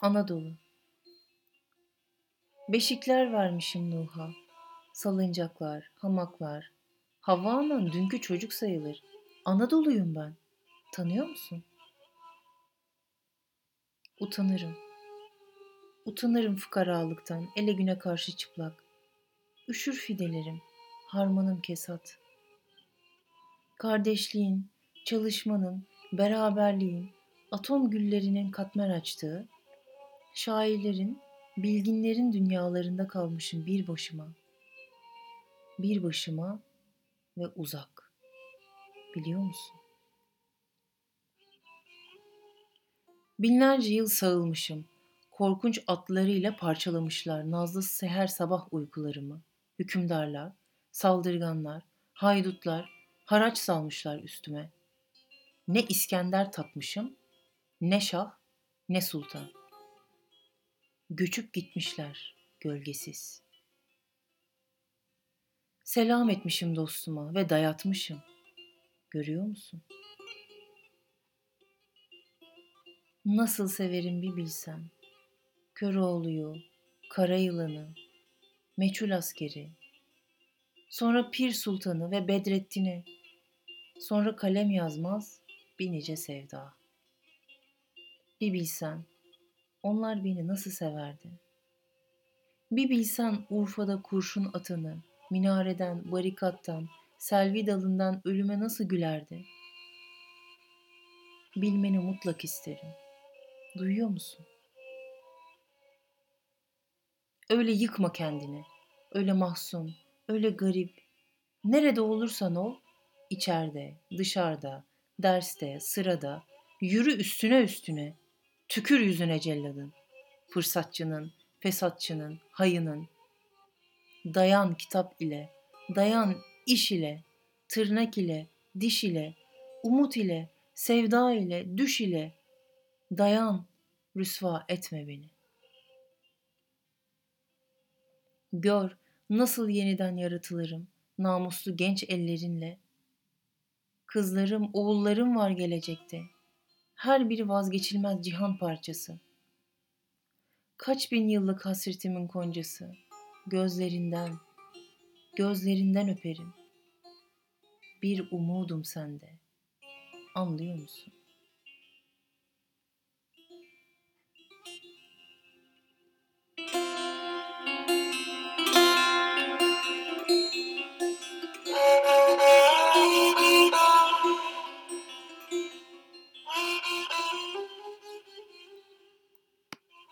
Anadolu. Beşikler vermişim Nuh'a. Salıncaklar, hamaklar. Havva anan dünkü çocuk sayılır. Anadolu'yum ben. Tanıyor musun? Utanırım. Utanırım fukaralıktan, ele güne karşı çıplak. Üşür fidelerim, harmanım kesat. Kardeşliğin, çalışmanın, beraberliğin, atom güllerinin katmer açtığı, şairlerin, bilginlerin dünyalarında kalmışım bir başıma. Bir başıma ve uzak. Biliyor musun? Binlerce yıl sağılmışım. Korkunç atlarıyla parçalamışlar nazlı seher sabah uykularımı. Hükümdarlar, saldırganlar, haydutlar, haraç salmışlar üstüme. Ne İskender tapmışım, ne şah, ne sultan. Göçüp gitmişler gölgesiz. Selam etmişim dostuma ve dayatmışım. Görüyor musun? Nasıl severim bir bilsen. Köroğlu'yu, kara yılanı, meçhul askeri, sonra Pir Sultan'ı ve Bedrettin'i, sonra kalem yazmaz bir nice sevda. Bir bilsen, onlar beni nasıl severdi. Bir bilsen Urfa'da kurşun atanı, minareden, barikattan, selvi dalından ölüme nasıl gülerdi. Bilmeni mutlak isterim. Duyuyor musun? Öyle yıkma kendini. Öyle mahzun, öyle garip. Nerede olursan ol, içeride, dışarıda, derste, sırada, yürü üstüne üstüne. Tükür yüzüne celladın. Fırsatçının, fesatçının, hayının. Dayan kitap ile, dayan iş ile, tırnak ile, diş ile, umut ile, sevda ile, düş ile. Dayan, rüsva etme beni. Gör nasıl yeniden yaratılırım namuslu genç ellerinle. Kızlarım, oğullarım var gelecekte. Her biri vazgeçilmez cihan parçası. Kaç bin yıllık hasretimin koncası. Gözlerinden, gözlerinden öperim. Bir umudum sende. Anlıyor musun?